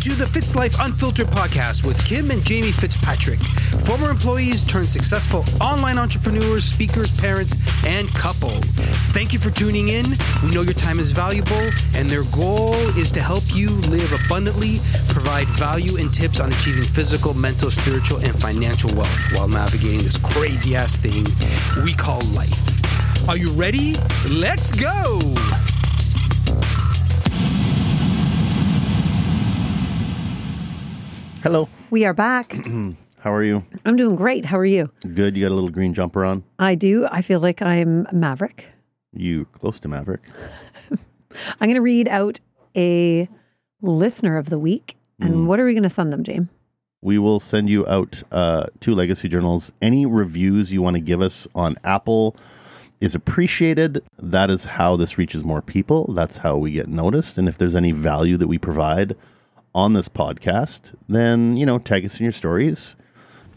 to the Fitz Life Unfiltered podcast with Kim and Jamie Fitzpatrick, former employees turned successful online entrepreneurs, speakers, parents, and couple. Thank you for tuning in. We know your time is valuable, and their goal is to help you live abundantly, provide value and tips on achieving physical, mental, spiritual, and financial wealth while navigating this crazy ass thing we call life. Are you ready? Let's go! Hello. We are back. How are you? I'm doing great. How are you? Good. You got a little green jumper on. I do. I feel like I'm Maverick. You close to Maverick. I'm going to read out a listener of the week. And Mm. what are we going to send them, James? We will send you out uh, two legacy journals. Any reviews you want to give us on Apple is appreciated. That is how this reaches more people. That's how we get noticed. And if there's any value that we provide on this podcast, then you know, tag us in your stories.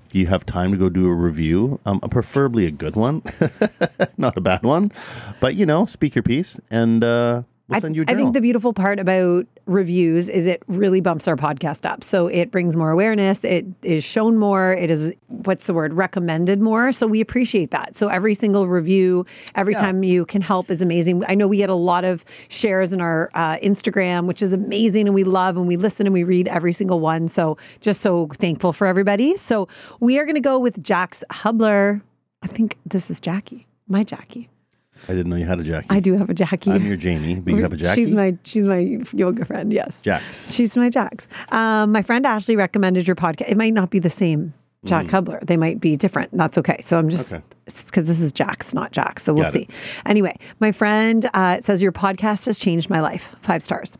If you have time to go do a review, um, preferably a good one, not a bad one, but you know, speak your piece, and uh, we'll I, send you I think the beautiful part about reviews is it really bumps our podcast up. So it brings more awareness. It is shown more. It is, what's the word, recommended more. So we appreciate that. So every single review, every Yeah. time you can help is amazing. I know we get a lot of shares in our uh, Instagram, which is amazing. And we love and we listen and we read every single one. So just so thankful for everybody. So we are going to go with Jax Hubler. I think this is Jackie, my Jackie. I didn't know you had a Jackie. I do have a Jackie. I'm your Jamie, but you have a Jackie. She's my she's my yoga friend. Yes, Jax. she's my Jax. Um, my friend Ashley recommended your podcast. It might not be the same Jack Hubler. They might be different. That's okay. So I'm just Mm. Okay. because this is Jax, not Jax. So we'll Got it. see. Anyway, my friend uh, says your podcast has changed my life. Five stars.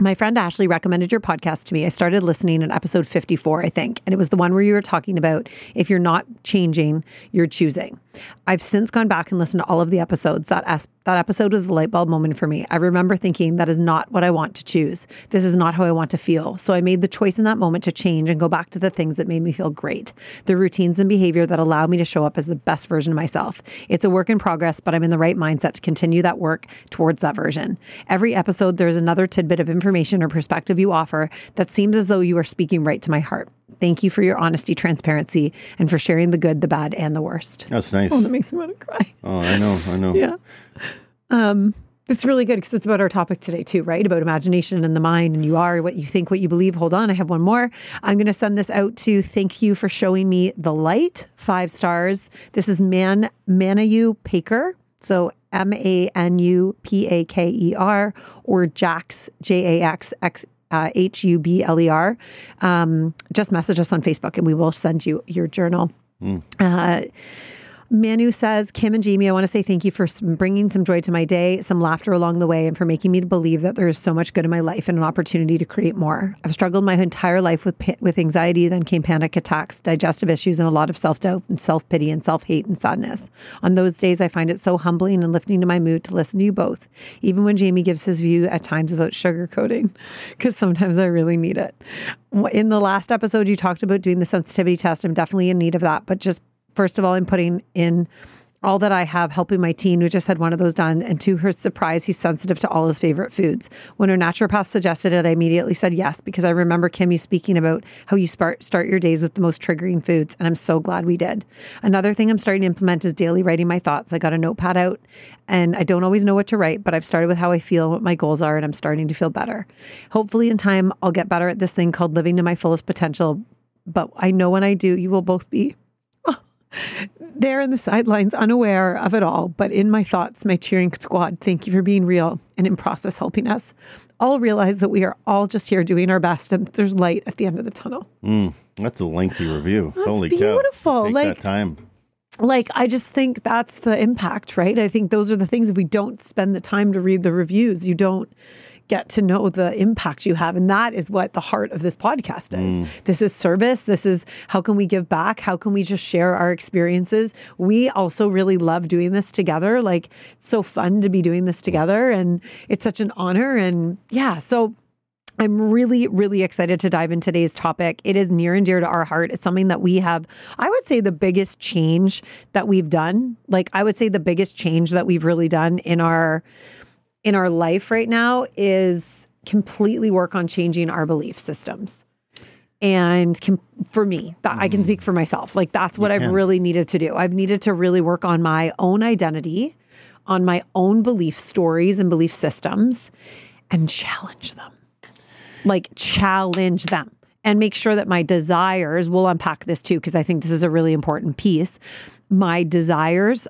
My friend Ashley recommended your podcast to me. I started listening in episode 54, I think, and it was the one where you were talking about if you're not changing, you're choosing. I've since gone back and listened to all of the episodes. That that episode was the light bulb moment for me. I remember thinking that is not what I want to choose. This is not how I want to feel. So I made the choice in that moment to change and go back to the things that made me feel great, the routines and behavior that allow me to show up as the best version of myself. It's a work in progress, but I'm in the right mindset to continue that work towards that version. Every episode, there's another tidbit of information or perspective you offer that seems as though you are speaking right to my heart. Thank you for your honesty, transparency, and for sharing the good, the bad, and the worst. That's nice. Oh, that makes me want to cry. Oh, I know. I know. Yeah. Um, it's really good because it's about our topic today too, right? About imagination and the mind, and you are what you think, what you believe. Hold on, I have one more. I'm going to send this out to thank you for showing me the light. Five stars. This is Man Manayu Paker. So M A N U P A K E R or Jax J A X X H U B L E R. Um, just message us on Facebook and we will send you your journal. Uh, Manu says, Kim and Jamie, I want to say thank you for bringing some joy to my day, some laughter along the way, and for making me believe that there is so much good in my life and an opportunity to create more. I've struggled my entire life with with anxiety, then came panic attacks, digestive issues, and a lot of self doubt and self pity and self hate and sadness. On those days, I find it so humbling and lifting to my mood to listen to you both, even when Jamie gives his view at times without sugarcoating, because sometimes I really need it. In the last episode, you talked about doing the sensitivity test. I'm definitely in need of that, but just first of all, I'm putting in all that I have helping my teen who just had one of those done. And to her surprise, he's sensitive to all his favorite foods. When her naturopath suggested it, I immediately said yes because I remember Kim you speaking about how you start start your days with the most triggering foods, and I'm so glad we did. Another thing I'm starting to implement is daily writing my thoughts. I got a notepad out, and I don't always know what to write, but I've started with how I feel, and what my goals are, and I'm starting to feel better. Hopefully, in time, I'll get better at this thing called living to my fullest potential. But I know when I do, you will both be there in the sidelines, unaware of it all, but in my thoughts, my cheering squad, thank you for being real and in process helping us. All realize that we are all just here doing our best and there's light at the end of the tunnel. Mm, that's a lengthy review. That's Holy beautiful. cow. Take Like- that time. Like, I just think that's the impact, right? I think those are the things if we don't spend the time to read the reviews, you don't get to know the impact you have. And that is what the heart of this podcast is. Mm. This is service. This is how can we give back? How can we just share our experiences? We also really love doing this together. Like, it's so fun to be doing this together. And it's such an honor. And yeah, so I'm really, really excited to dive into today's topic. It is near and dear to our heart. It's something that we have, I would say, the biggest change that we've done. Like, I would say the biggest change that we've really done in our in our life right now is completely work on changing our belief systems. And com- for me, that I can mm. speak for myself. Like that's what I've can. really needed to do. I've needed to really work on my own identity, on my own belief stories and belief systems, and challenge them. Like challenge them and make sure that my desires, we'll unpack this too, because I think this is a really important piece. My desires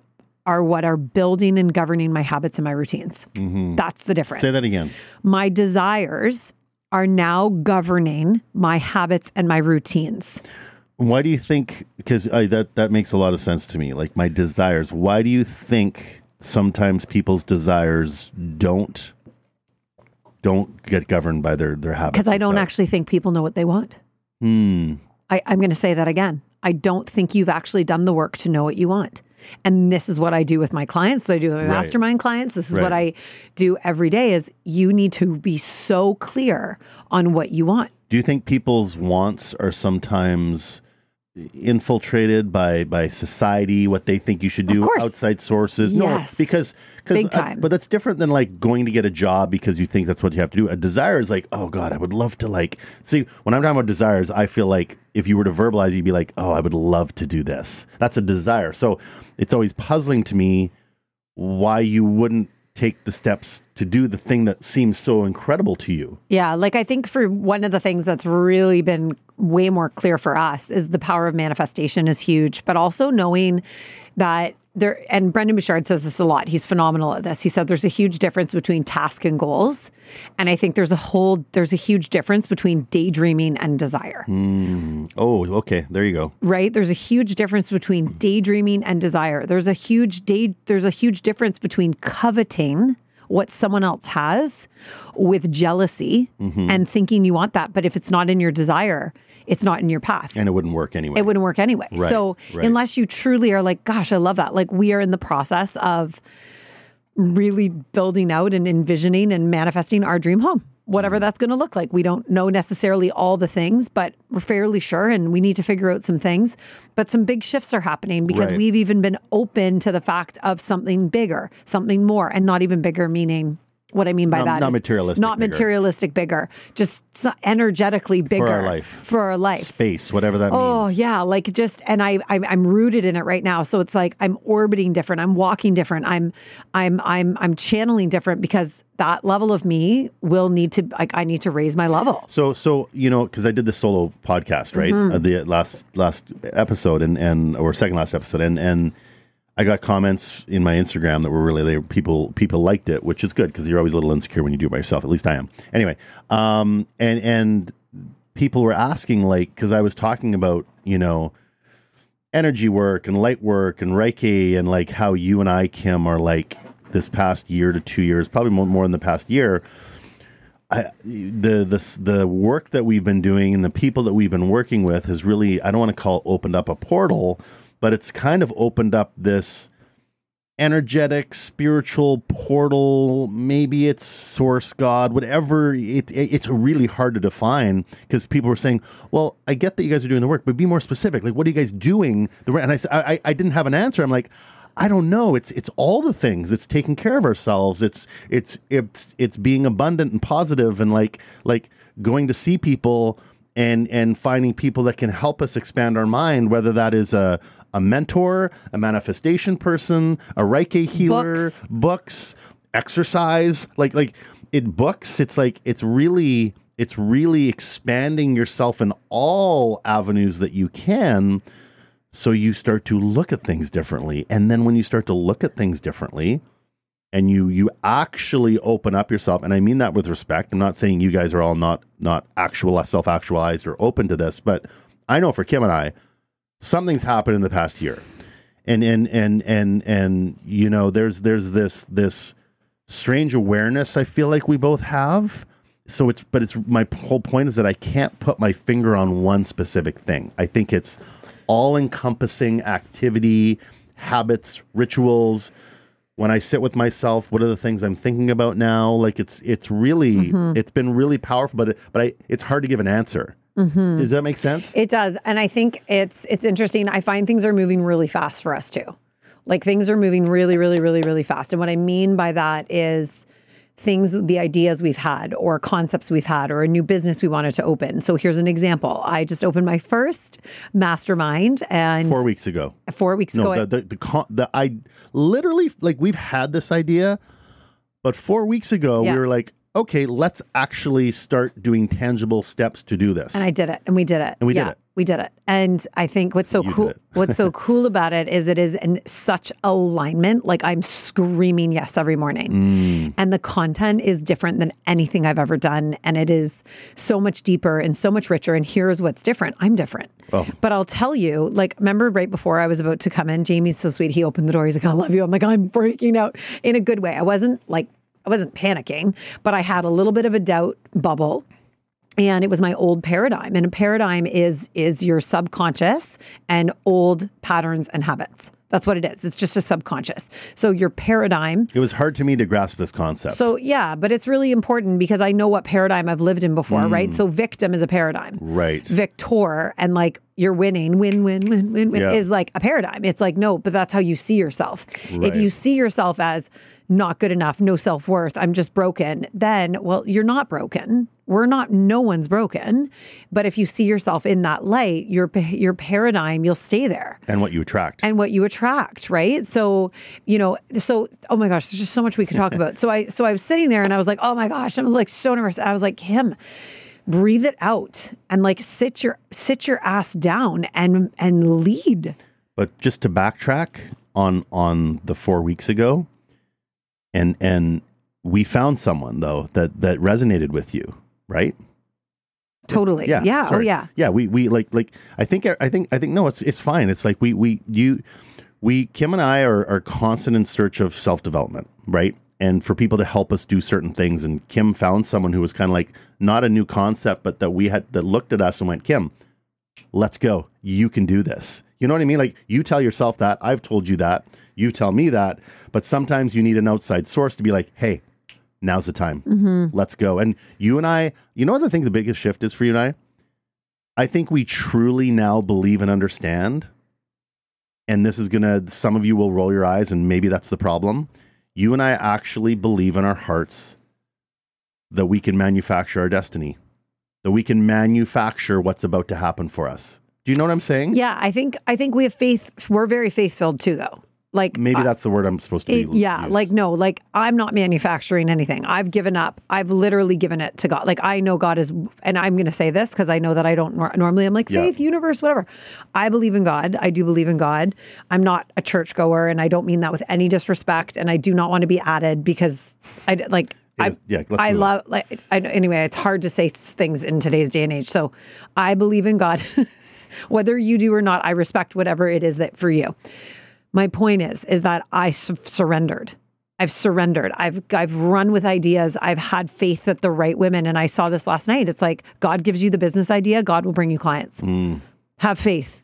are what are building and governing my habits and my routines. That's the difference Say that again. my desires are now governing my habits and my routines. Why do you think? Because that that makes a lot of sense to me. Like my desires. Why do you think sometimes people's desires don't don't get governed by their their habits? Because I don't actually think people know what they want. Hmm. I, I'm going to say that again. I don't think you've actually done the work to know what you want. And this is what I do with my clients. So I do with my Right. mastermind clients. This is what I do every day is you need to be so clear on what you want. Do you think people's wants are sometimes infiltrated by by society? What they think you should do, outside sources? Yes. No, because because Big uh, but that's different than like going to get a job because you think that's what you have to do. A desire is like, oh god, I would love to like see. When I'm talking about desires, I feel like if you were to verbalize, you'd be like, oh, I would love to do this. That's a desire. So it's always puzzling to me why you wouldn't take the steps to do the thing that seems so incredible to you. Yeah, like I think for one of the things that's really been way more clear for us is the power of manifestation is huge, but also knowing that there and Brendon Burchard says this a lot. He's phenomenal at this. He said there's a huge difference between task and goals. And I think there's a whole there's a huge difference between daydreaming and desire. Hmm. Oh, okay. There you go. Right? There's a huge difference between daydreaming and desire. There's a huge day there's a huge difference between coveting what someone else has with jealousy mm-hmm. and thinking you want that. But if it's not in your desire, it's not in your path. And it wouldn't work anyway. It wouldn't work anyway. Right, so right. unless you truly are like, gosh, I love that. Like we are in the process of really building out and envisioning and manifesting our dream home, whatever Mm-hmm. that's going to look like. We don't know necessarily all the things, but we're fairly sure and we need to figure out some things. But some big shifts are happening because Right. we've even been open to the fact of something bigger, something more, and not even bigger, meaning what I mean by Not- that not is materialistic not bigger. materialistic bigger, just energetically bigger for our life. For our life. Space, whatever that Oh means. Oh yeah, like just and I I'm, I'm rooted in it right now. So it's like I'm orbiting different. I'm walking different. I'm I'm I'm I'm channeling different because that level of me will need to like I need to raise my level. So, so you know, because I did the solo podcast, right? Mm-hmm. Uh, the last last episode and and or second last episode, and and I got comments in my Instagram that were really they people people liked it, which is good because you're always a little insecure when you do it by yourself. At least I am. Anyway, um, and and people were asking like because I was talking about you know energy work and light work and Reiki and like how you and I, Kim, are like this past year to two years, probably more, in the past year. I, the the the work that we've been doing and the people that we've been working with has really I don't want to call opened up a portal, but it's kind of opened up this energetic spiritual portal. Maybe it's source god whatever. It, it- it's really hard to define because people were saying well i get that you guys are doing the work but be more specific. Like what are you guys doing? The and "I didn't have an answer. I'm like i don't know. It's it's all the things. It's taking care of ourselves. It's it's it's it's being abundant and positive and like like going to see people and and finding people that can help us expand our mind whether that is a a mentor a manifestation person a reiki healer Books. books exercise. Like like it books it's like it's really it's really expanding yourself in all avenues that you can. So you start to look at things differently. And then when you start to look at things differently and you you actually open up yourself and i mean that with respect. I'm not saying you guys are all not not actual self actualized or open to this but i know for kim and i something's happened in the past year. And and and and and you know there's there's this this strange awareness i feel like we both have. So it's but it's my whole point is that i can't put my finger on one specific thing. I think it's all encompassing activity habits rituals. When i sit with myself what are the things i'm thinking about now? Like it's it's really mm-hmm. it's been really powerful but it, but I, it's hard to give an answer Mm-hmm. does that make sense It does. And I think it's it's interesting. I find things are moving really fast for us too. Like things are moving really, really, really, really fast. And what I mean by that is things, the ideas we've had, or concepts we've had, or a new business we wanted to open. So here's an example. I just opened my first mastermind, and Four weeks ago. four weeks ago, No, I- the the the, con- the I literally like we've had this idea, but four weeks ago Yeah. we were like, okay, let's actually start doing tangible steps to do this. And I did it, and we did it, And we did yeah, it. We did it, and I think what's so You cool, what's so cool about it is it is in such alignment. Like I'm screaming yes every morning, Mm, and the content is different than anything I've ever done, and it is so much deeper and so much richer. And here's what's different: I'm different. oh, But I'll tell you, like, remember right before I was about to come in, Jamie's so sweet. He opened the door. He's like, I love you. I'm like, I'm freaking out in a good way. I wasn't like, I wasn't panicking, but I had a little bit of a doubt bubble. And it was my old paradigm. And a paradigm is is your subconscious and old patterns and habits. That's what it is. It's just a subconscious. So your paradigm it was hard to me to grasp this concept. so yeah, but it's really important because I know what paradigm I've lived in before, Mm. right? So victim is a paradigm right. victor and like you're winning, win, win, win, win, win Yeah. is like a paradigm. It's like, no, but that's how you see yourself. If you see yourself as not good enough, no self worth, I'm just broken, then, well, you're not broken. We're not, no one's broken. But if you see yourself in that light, your, your paradigm, you'll stay there and what you attract. and what you attract, right? So, you know, so oh my gosh, there's just so much we could talk about. So I so I was sitting there and I was like, oh my gosh, I'm like so nervous. I was like, Kim, breathe it out and like sit your sit your ass down and and lead. But just to backtrack on on the four weeks ago, and and we found someone though that that resonated with you, right? Totally. Yeah. Yeah. Oh yeah. Yeah. We we like like I think I think I think no, it's it's fine. It's like we we you we Kim and I are are constant in search of self development, right? And for people to help us do certain things. And Kim found someone who was kind of like not a new concept, but that we had that looked at us and went, Kim, let's go. You can do this. You know what I mean? Like you tell yourself that. I've told you that. You tell me that. But sometimes you need an outside source to be like, hey, now's the time. Mm-hmm. Let's go. And you and I, you know what I think the biggest shift is for you and I? I think we truly now believe and understand. And this is going to, some of you will roll your eyes, and maybe that's the problem. You and I actually believe in our hearts that we can manufacture our destiny, that we can manufacture what's about to happen for us. Do you know what I'm saying? Yeah. I think I think we have faith. We're very faith filled too, though. Like Maybe I- that's the word I'm supposed to It- be. yeah, use. like no, like I'm not manufacturing anything. I've given up. I've literally given it to God. Like I know God is, and I'm going to say this because I know that I don't nor- normally. I'm like Yeah. faith, universe, whatever. I believe in God. I do believe in God. I'm not a churchgoer, and I don't mean that with any disrespect. And I do not want to be added because I like. I, yeah, I love like I, anyway. It's hard to say things in today's day and age. So I believe in God, whether you do or not. I respect whatever it is that for you. My point is, is that I su- surrendered. I've surrendered. I've I've run with ideas. I've had faith that the right women, and I saw this last night. It's like God gives you the business idea, God will bring you clients. Mm, Have faith.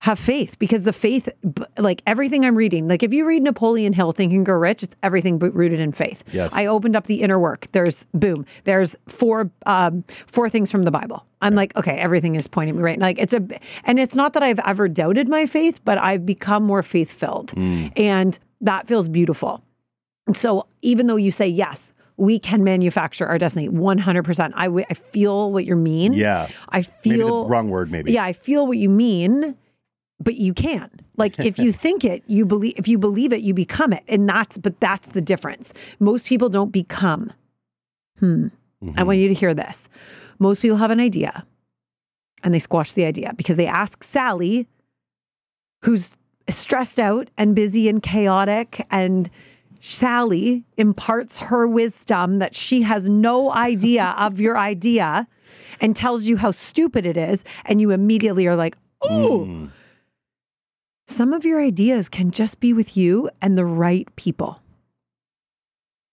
Have faith because the faith, like everything I'm reading, like if you read Napoleon Hill, Think and Grow Rich, it's everything rooted in faith. Yes. I opened up the inner work. There's boom. There's four um, four things from the Bible. I'm like, okay, everything is pointing me right. Like it's a, and it's not that I've ever doubted my faith, but I've become more faith filled, mm. and that feels beautiful. So even though you say yes, we can manufacture our destiny 100%. I, w- I feel what you mean. Yeah. I feel wrong word, maybe. yeah, I feel what you mean, but you can. Like if you think it, you believe if you believe it, you become it. And that's but that's the difference. Most people don't become. Hmm. I Mhm. want you to hear this. Most people have an idea and they squash the idea because they ask Sally, who's stressed out and busy and chaotic, and Sally imparts her wisdom that she has no idea of your idea and tells you how stupid it is. And you immediately are like, oh, Mm. Some of your ideas can just be with you and the right people.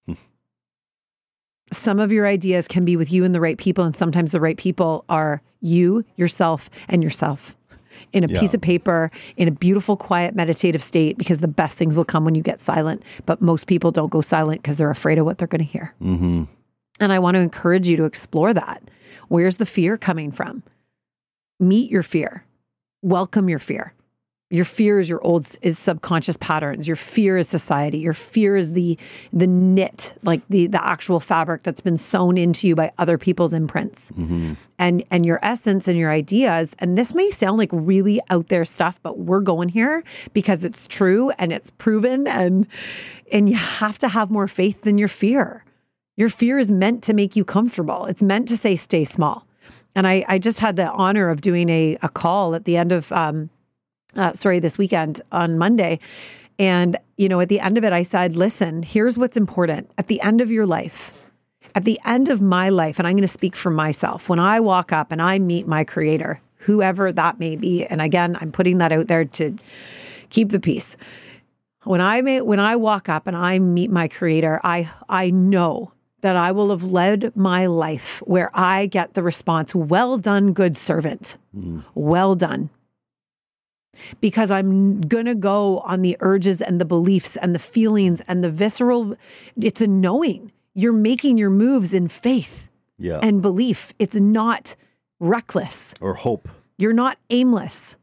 Hmm. Some of your ideas can be with you and the right people, and sometimes the right people are you, yourself, and yourself in a Yeah. piece of paper, in a beautiful, quiet, meditative state, because the best things will come when you get silent. But most people don't go silent because they're afraid of what they're going to hear. Mhm. And I want to encourage you to explore that. Where's the fear coming from? Meet your fear. Welcome your fear. Some of your ideas can just be with you and the right people. Some of your ideas can be with you and the right people, and sometimes the right people are you, yourself, and yourself in a piece of paper, in a beautiful, quiet, meditative state, because the best things will come when you get silent. But most people don't go silent because they're afraid of what they're going to hear. And I want to encourage you to explore that. Where's the fear coming from? Meet your fear. Welcome your fear. Your fear is your old is subconscious patterns. Your fear is society. Your fear is the the knit, like the the actual fabric that's been sewn into you by other people's imprints. And and your essence and your ideas. And this may sound like really out there stuff, but we're going here because it's true and it's proven and and you have to have more faith than your fear. Your fear is meant to make you comfortable. It's meant to say stay small. And I, I just had the honor of doing a, a call at the end of um, uh, sorry, this weekend on Monday. And, you know, at the end of it, I said, listen, here's what's important. At the end of your life, at the end of my life, and I'm going to speak for myself, when I walk up and I meet my creator, whoever that may be, and again, I'm putting that out there to keep the peace. When I may, when I walk up and I meet my creator, I I know that I will have led my life where I get the response, well done, good servant. Well done because I'm going to go on the urges and the beliefs and the feelings and the visceral. It's a knowing. You're making your moves in faith Yeah. and belief. It's not reckless. or hope. You're not aimless.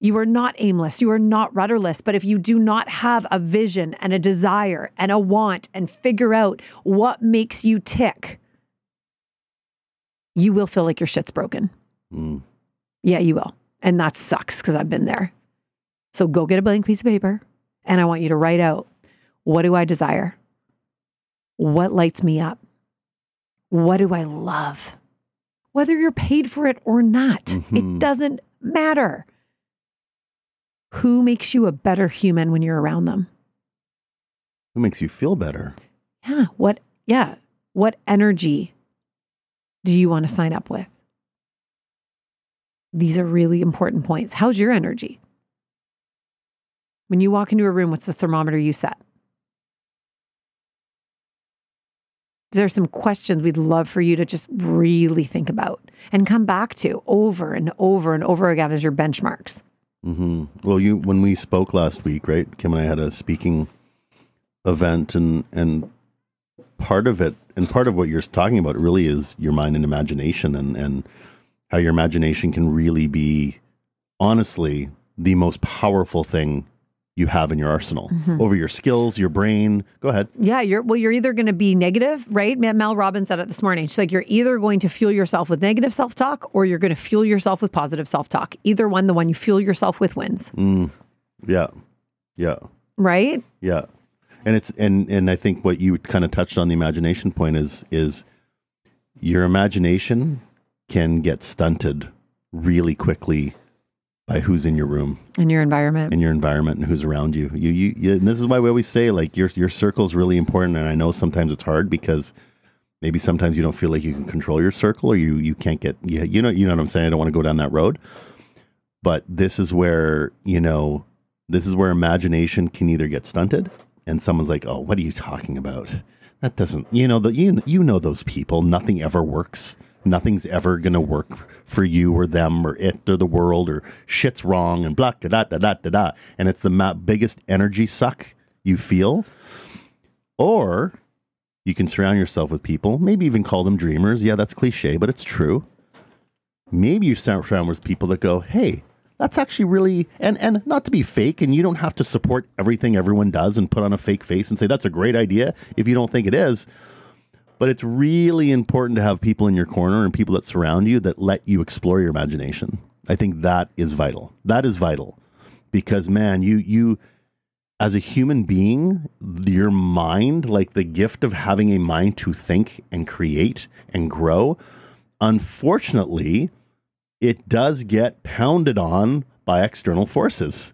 You are not aimless. You are not rudderless. But if you do not have a vision and a desire and a want and figure out what makes you tick, you will feel like your shit's broken. Mm. Yeah, you will. And that sucks because I've been there. So go get a blank piece of paper and I want you to write out what do I desire? What lights me up? What do I love? Whether you're paid for it or not, Mhm. it doesn't matter. Who makes you a better human when you're around them? Who makes you feel better? Yeah. What, yeah. What energy do you want to sign up with? These are really important points. How's your energy? When you walk into a room, what's the thermometer you set? There are some questions we'd love for you to just really think about and come back to over and over and over again as your benchmarks. hmm Well, you when we spoke last week, right? Kim and I had a speaking event, and and part of it, and part of what you're talking about, really is your mind and imagination, and and how your imagination can really be, honestly, the most powerful thing you have in your arsenal over your skills, your brain. Go ahead. Yeah, you're well, you're either going to be negative, right? Mel Robbins said it this morning. She's like, you're either going to fuel yourself with negative self talk or you're going to fuel yourself with positive self talk. Either one, the one you fuel yourself with wins, Mm, yeah, yeah. right? Yeah. And it's and and I think what you kind of touched on the imagination point is is your imagination can get stunted really quickly by who's in your room In your environment. in your environment and who's around you. You you, you and this is why we always say like your your circle is really important and I know sometimes it's hard because maybe sometimes you don't feel like you can control your circle or you you can't get you, you know you know what I'm saying I don't want to go down that road. But this is where, you know, this is where imagination can either get stunted and someone's like, "Oh, what are you talking about? That doesn't, you know, the, you you know those people. Nothing ever works. Nothing's ever gonna work for you or them or it or the world or shit's wrong and blah da da da da da da. And it's the ma- biggest energy suck you feel. Or you can surround yourself with people, maybe even call them dreamers. Yeah, that's cliche, but it's true. Maybe you surround surround with people that go, "Hey, that's actually really and and not to be fake and you don't have to support everything everyone does and put on a fake face and say that's a great idea if you don't think it is but it's really important to have people in your corner and people that surround you that let you explore your imagination i think that is vital that is vital because man you you as a human being your mind like the gift of having a mind to think and create and grow unfortunately it does get pounded on by external forces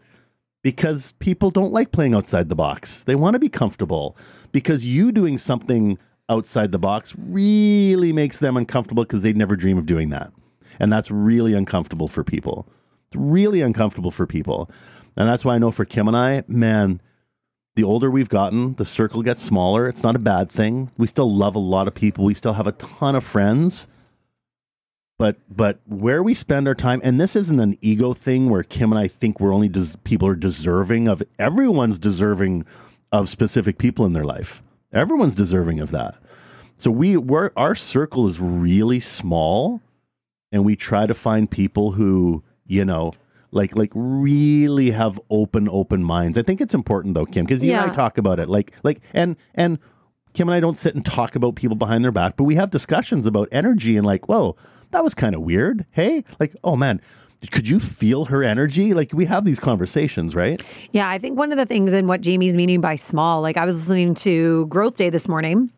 because people don't like playing outside the box. They want to be comfortable because you doing something outside the box really makes them uncomfortable because they'd never dream of doing that. And that's really uncomfortable for people. It's really uncomfortable for people. And that's why I know for Kim and I, man, the older we've gotten, the circle gets smaller. It's not a bad thing. We still love a lot of people. We still have a ton of friends but but where we spend our time and this isn't an ego thing where kim and i think we're only des- people are deserving of everyone's deserving of specific people in their life everyone's deserving of that so we we're, our circle is really small and we try to find people who you know like like really have open open minds. I think it's important though, Kim, because you and Yeah. I talk about it. Like like and and Kim and I don't sit and talk about people behind their back, but we have discussions about energy and like, whoa, that was kind of weird. Hey, like, oh man, could you feel her energy? Like we have these conversations, right? Yeah, I think one of the things in what Jamie's meaning by small, like I was listening to Growth Day this morning.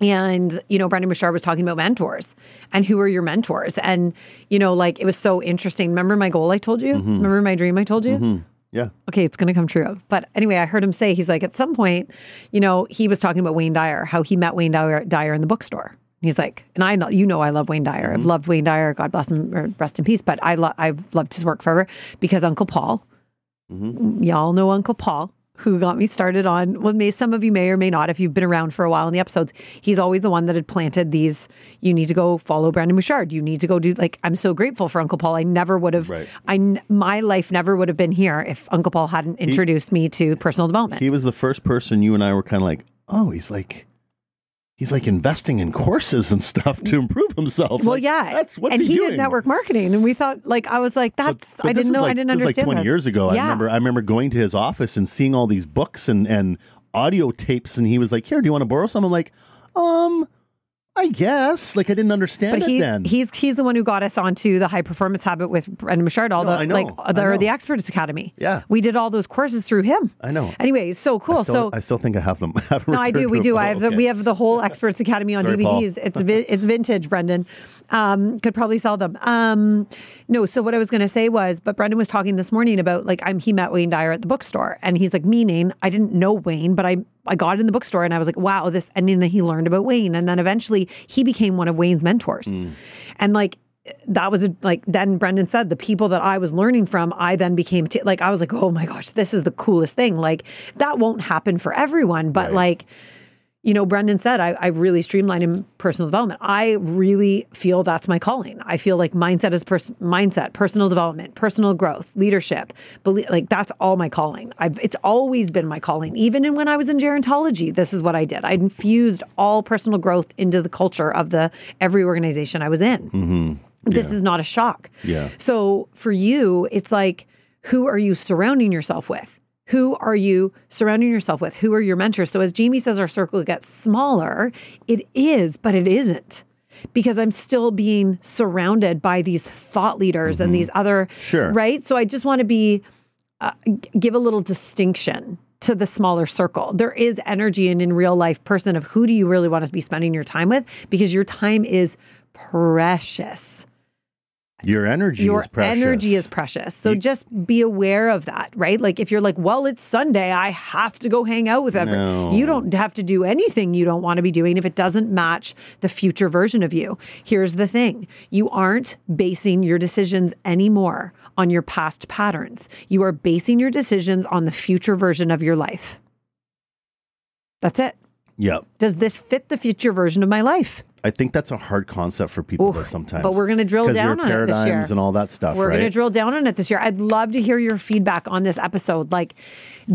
And, you know, Brendon Burchard was talking about mentors and who are your mentors. And, you know, like it was so interesting. Remember my goal I told you? Remember my dream I told you? Hmm. Yeah. okay, it's going to come true. But anyway, I heard him say, he's like, at some point, you know, he was talking about Wayne Dyer, how he met Wayne Dyer, Dyer in the bookstore. He's like, and I know, you know, I love Wayne Dyer. I've mm-hmm. loved Wayne Dyer. God bless him, or rest in peace. But I lo- I've loved his work forever because Uncle Paul, mm-hmm. y'all know Uncle Paul, who got me started on. Well, may some of you may or may not, if you've been around for a while in the episodes. He's always the one that had planted these. You need to go follow Brendon Burchard. You need to go do like. I'm so grateful for Uncle Paul. I never would have. Right. I my life never would have been here if Uncle Paul hadn't introduced me to personal development. He was the first person you and I were kind of like, oh, he's like, he's like investing in courses and stuff to improve himself. well, Like, yeah, that's what's and he, he, did network marketing, and we thought like I was like, that's but I didn't know, like, I didn't understand. Like twenty years ago, I remember. I remember going to his office and seeing all these books and and audio tapes, and he was like, "Here, do you want to borrow some?" I'm like, "Um, I guess." Like I didn't understand But it he, then. he's he's the one who got us onto the high performance habit with Brendon Burchard, all No, the like the, the Experts Academy. yeah, We did all those courses through him. I know. Anyway, so cool. I still, so I still think I have them. I haven't No, I do. We do. I have the, we have the whole Experts Academy on Sorry, Paul. DVDs. It's it's vintage, Brendon. Um, could probably sell them. Um, no. So what I was going to say was, but Brendon was talking this morning about like I'm he met Wayne Dyer at the bookstore, and he's like, meaning I didn't know Wayne, but I I got in the bookstore and I was like, wow, this. And then he learned about Wayne, and then eventually he became one of Wayne's mentors, mm. and like that was a, like then Brendon said the people that I was learning from I then became t- like I was like oh my gosh this is the coolest thing like that won't happen for everyone but Right. like you know Brendon said I, I really streamline in personal development I really feel that's my calling I feel like mindset is pers- mindset personal development personal growth leadership belie- like that's all my calling I've it's always been my calling even in when I was in gerontology this is what I did I infused all personal growth into the culture of the every organization I was in Mhm. this is not a shock. Yeah. So for you, it's like, who are you surrounding yourself with? Who are you surrounding yourself with? Who are your mentors? So as Jamie says, our circle gets smaller. It is, but it isn't. Because I'm still being surrounded by these thought leaders and these other, Sure. right? So I just want to be, uh, give a little distinction to the smaller circle. There is energy in in real life person of who do you really want to be spending your time with? Because your time is precious Your energy your is precious. energy is precious. So You- just be aware of that, right? Like if you're like, well, it's Sunday, I have to go hang out with everyone. No. You don't have to do anything you don't want to be doing if it doesn't match the future version of you. Here's the thing you aren't basing your decisions anymore on your past patterns, you are basing your decisions on the future version of your life. That's it. yep Does this fit the future version of my life? I think that's a hard concept for people Ooh, sometimes. But we're going to drill down on it this year. paradigms and all that stuff, We're right? going to drill down on it this year. I'd love to hear your feedback on this episode. Like,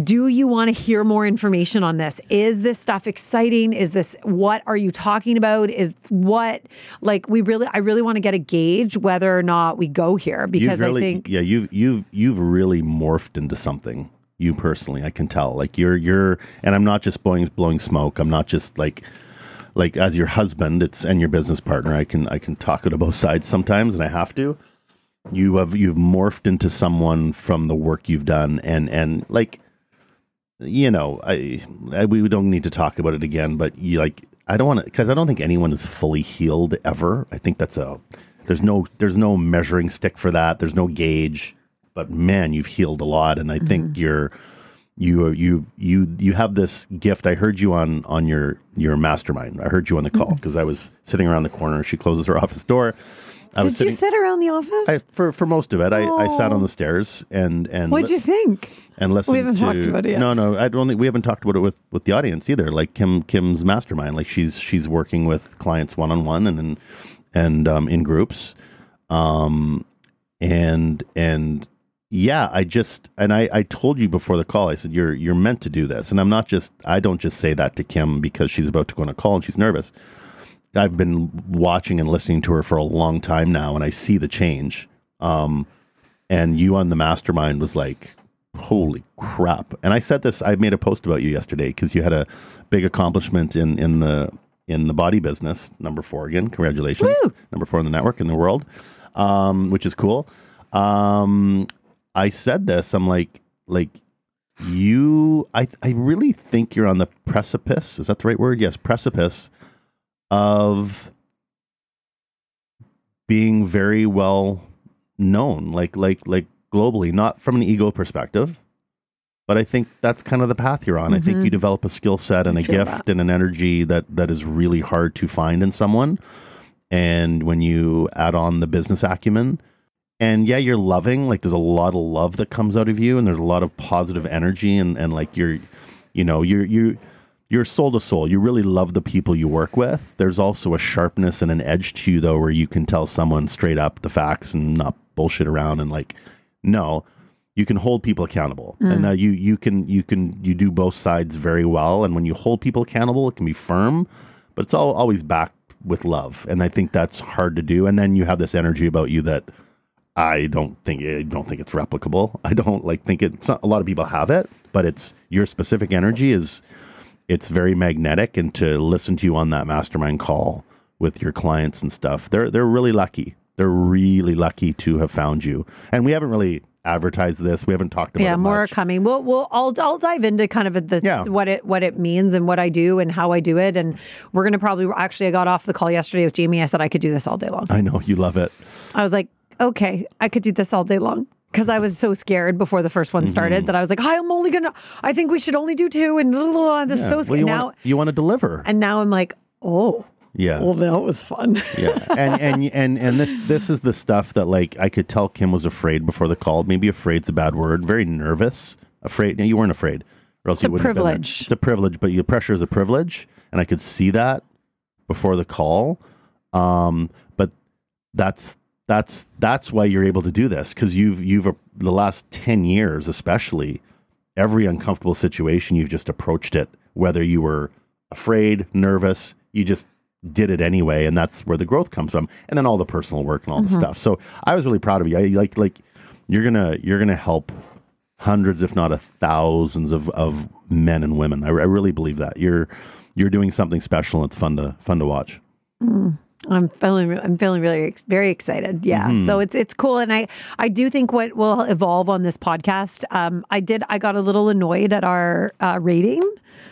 do you want to hear more information on this? Is this stuff exciting? Is this what are you talking about? Is what like we really I really want to get a gauge whether or not we go here because really, I think yeah, you've you've you've really morphed into something. You personally, I can tell. Like you're you're, and I'm not just blowing blowing smoke. I'm not just like like as your husband, it's and your business partner. I can I can talk it to both sides sometimes, and I have to. You have you've morphed into someone from the work you've done, and and like you know, I, I we don't need to talk about it again, but you like I don't want to because I don't think anyone is fully healed ever. I think that's a there's no there's no measuring stick for that. There's no gauge, but man, you've healed a lot, and I think mm-hmm. you're you you you you have this gift. I heard you on on your your mastermind. I heard you on the call because I was sitting around the corner. She closes her office door. I was did you sit around the office? I, for for most of it. I, I sat on Oh. the stairs and and What'd you think? and listen We haven't to talked about it yet. no no I don't think we haven't talked about it with with the audience either like Kim Kim's mastermind like she's she's working with clients one on one and and and um, in groups um and and yeah I just and I I told you before the call I said you're you're meant to do this and I'm not just I don't just say that to Kim because she's about to go on a call and she's nervous I've been watching and listening to her for a long time now and I see the change um and you on the mastermind was like, holy crap! And I said this. I made a post about you yesterday because you had a big accomplishment in in the in the body business, number four again. Congratulations, Woo! number four in the network in the world, um, which is cool. Um, I said this. I'm like, like you. I I really think you're on the precipice. Is that the right word? Yes, precipice of being very well known, like like like globally, not from an ego perspective. But I think that's kind of the path you're on. I think you mm-hmm. develop a skill set and a gift that. and an energy that that is really hard to find in someone. And when you add on the business acumen, and yeah, you're loving, like there's a lot of love that comes out of you, and there's a lot of positive energy, and and like you're, you know, you're you you're soul to soul. You really love the people you work with. There's also a sharpness and an edge to you though, where you can tell someone straight up the facts and not bullshit around and like, no, you can hold people accountable, and uh, you you can you can you do both sides very well. And when you hold people accountable, it can be firm, but it's all always backed with love, and I think that's hard to do. And then you have this energy about you that I don't think I don't think it's replicable. I don't like think it- it's not a lot of people have it, but it's your specific energy is it's very magnetic and to listen to you on that mastermind call with your clients and stuff. They're they're really lucky. They're really lucky to have found you. And we haven't really advertised this. We haven't talked about it. yeah, it more are coming. We'll we'll I'll I'll dive into kind of the Yeah. what it what it means and what I do and how I do it. And we're gonna probably actually I got off the call yesterday with Jamie. I said I could do this all day long. I know you love it. I was like, okay, I could do this all day long. Because I was so scared before the first one Mm-hmm. started that I was like, I'm only gonna. I think we should only do two, and blah, blah, blah. this is Yeah. so Well, scary you now. want you want to deliver. and now I'm like, oh, yeah. well, that was fun. yeah and and and and this this is the stuff that like i could tell kim was afraid before the call maybe afraid's a bad word very nervous afraid no, you weren't afraid or else It's you a wouldn't have been there. privilege. it's a privilege but your pressure is a privilege and i could see that before the call um but that's that's that's why you're able to do this because you've you've uh, the last 10 years especially every uncomfortable situation you've just approached it whether you were afraid nervous you just did it anyway and that's where the growth comes from and then all the personal work and all the stuff. So i was really proud of you. I like like you're gonna you're gonna help hundreds if not a thousands of of men and women. I, I really believe that. You're you're doing something special and it's fun to fun to watch I'm feeling I'm feeling really very excited. Yeah. Mm-hmm. So it's it's cool and I I do think what will evolve on this podcast um I did I got a little annoyed at our uh, rating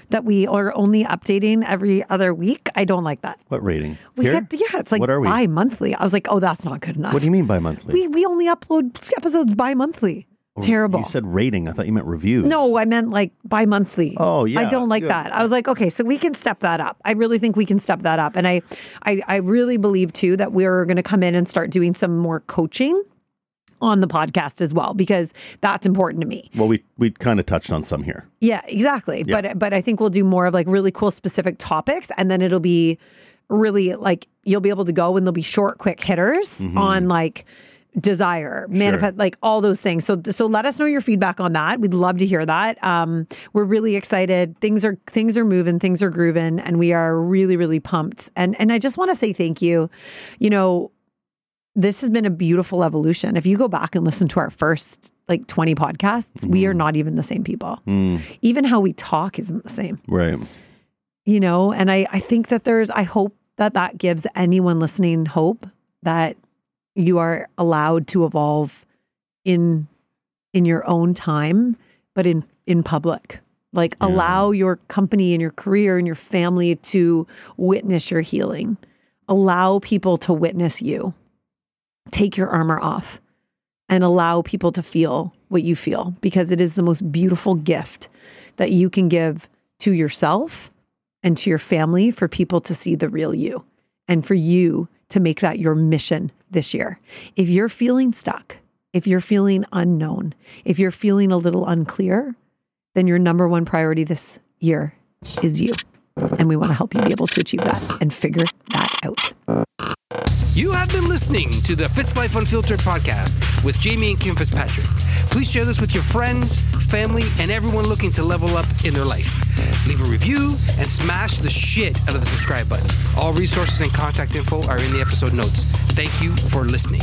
that we are only updating every other week. I don't like that. what rating We Here? get yeah, it's like What are we? bi-monthly. I was like, "Oh, that's not good enough." what do you mean by monthly We we only upload episodes bi-monthly. Terrible. you said rating i thought you meant reviews No, I meant like bi-monthly. Oh, yeah, I don't like good. that. I was like, okay, so we can step that up. I really think we can step that up. And I I, I really believe too that we're gonna come in and start doing some more coaching on the podcast as well, because that's important to me. well we we kind of touched on some here Yeah, exactly. Yeah. But but I think we'll do more of like really cool specific topics and then it'll be really like you'll be able to go and there'll be short quick hitters Mhm. on like desire manifest like all those things. So so let us know your feedback on that. We'd love to hear that. Um we're really excited. Things are things are moving things are grooving and we are really really pumped. And and i just want to say thank you. You know this has been a beautiful evolution. If you go back and listen to our first like 20 podcasts we are Mhm. not even the same people. Mm, even how we talk isn't the same. Right. You know and i i think that there's i hope that that gives anyone listening hope that you are allowed to evolve in in your own time but in in public. Like Yeah. allow your company and your career and your family to witness your healing. Allow people to witness you. Take your armor off and allow people to feel what you feel because it is the most beautiful gift that you can give to yourself and to your family for people to see the real you and for you to make that your mission this year. If you're feeling stuck, if you're feeling unknown, if you're feeling a little unclear, then your number one priority this year is you. And we want to help you be able to achieve that and figure that out. You have been listening to the Fitz Life Unfiltered podcast with Jamie and Kim Fitzpatrick. Please share this with your friends, family, and everyone looking to level up in their life. Leave a review and smash the shit out of the subscribe button. All resources and contact info are in the episode notes. Thank you for listening.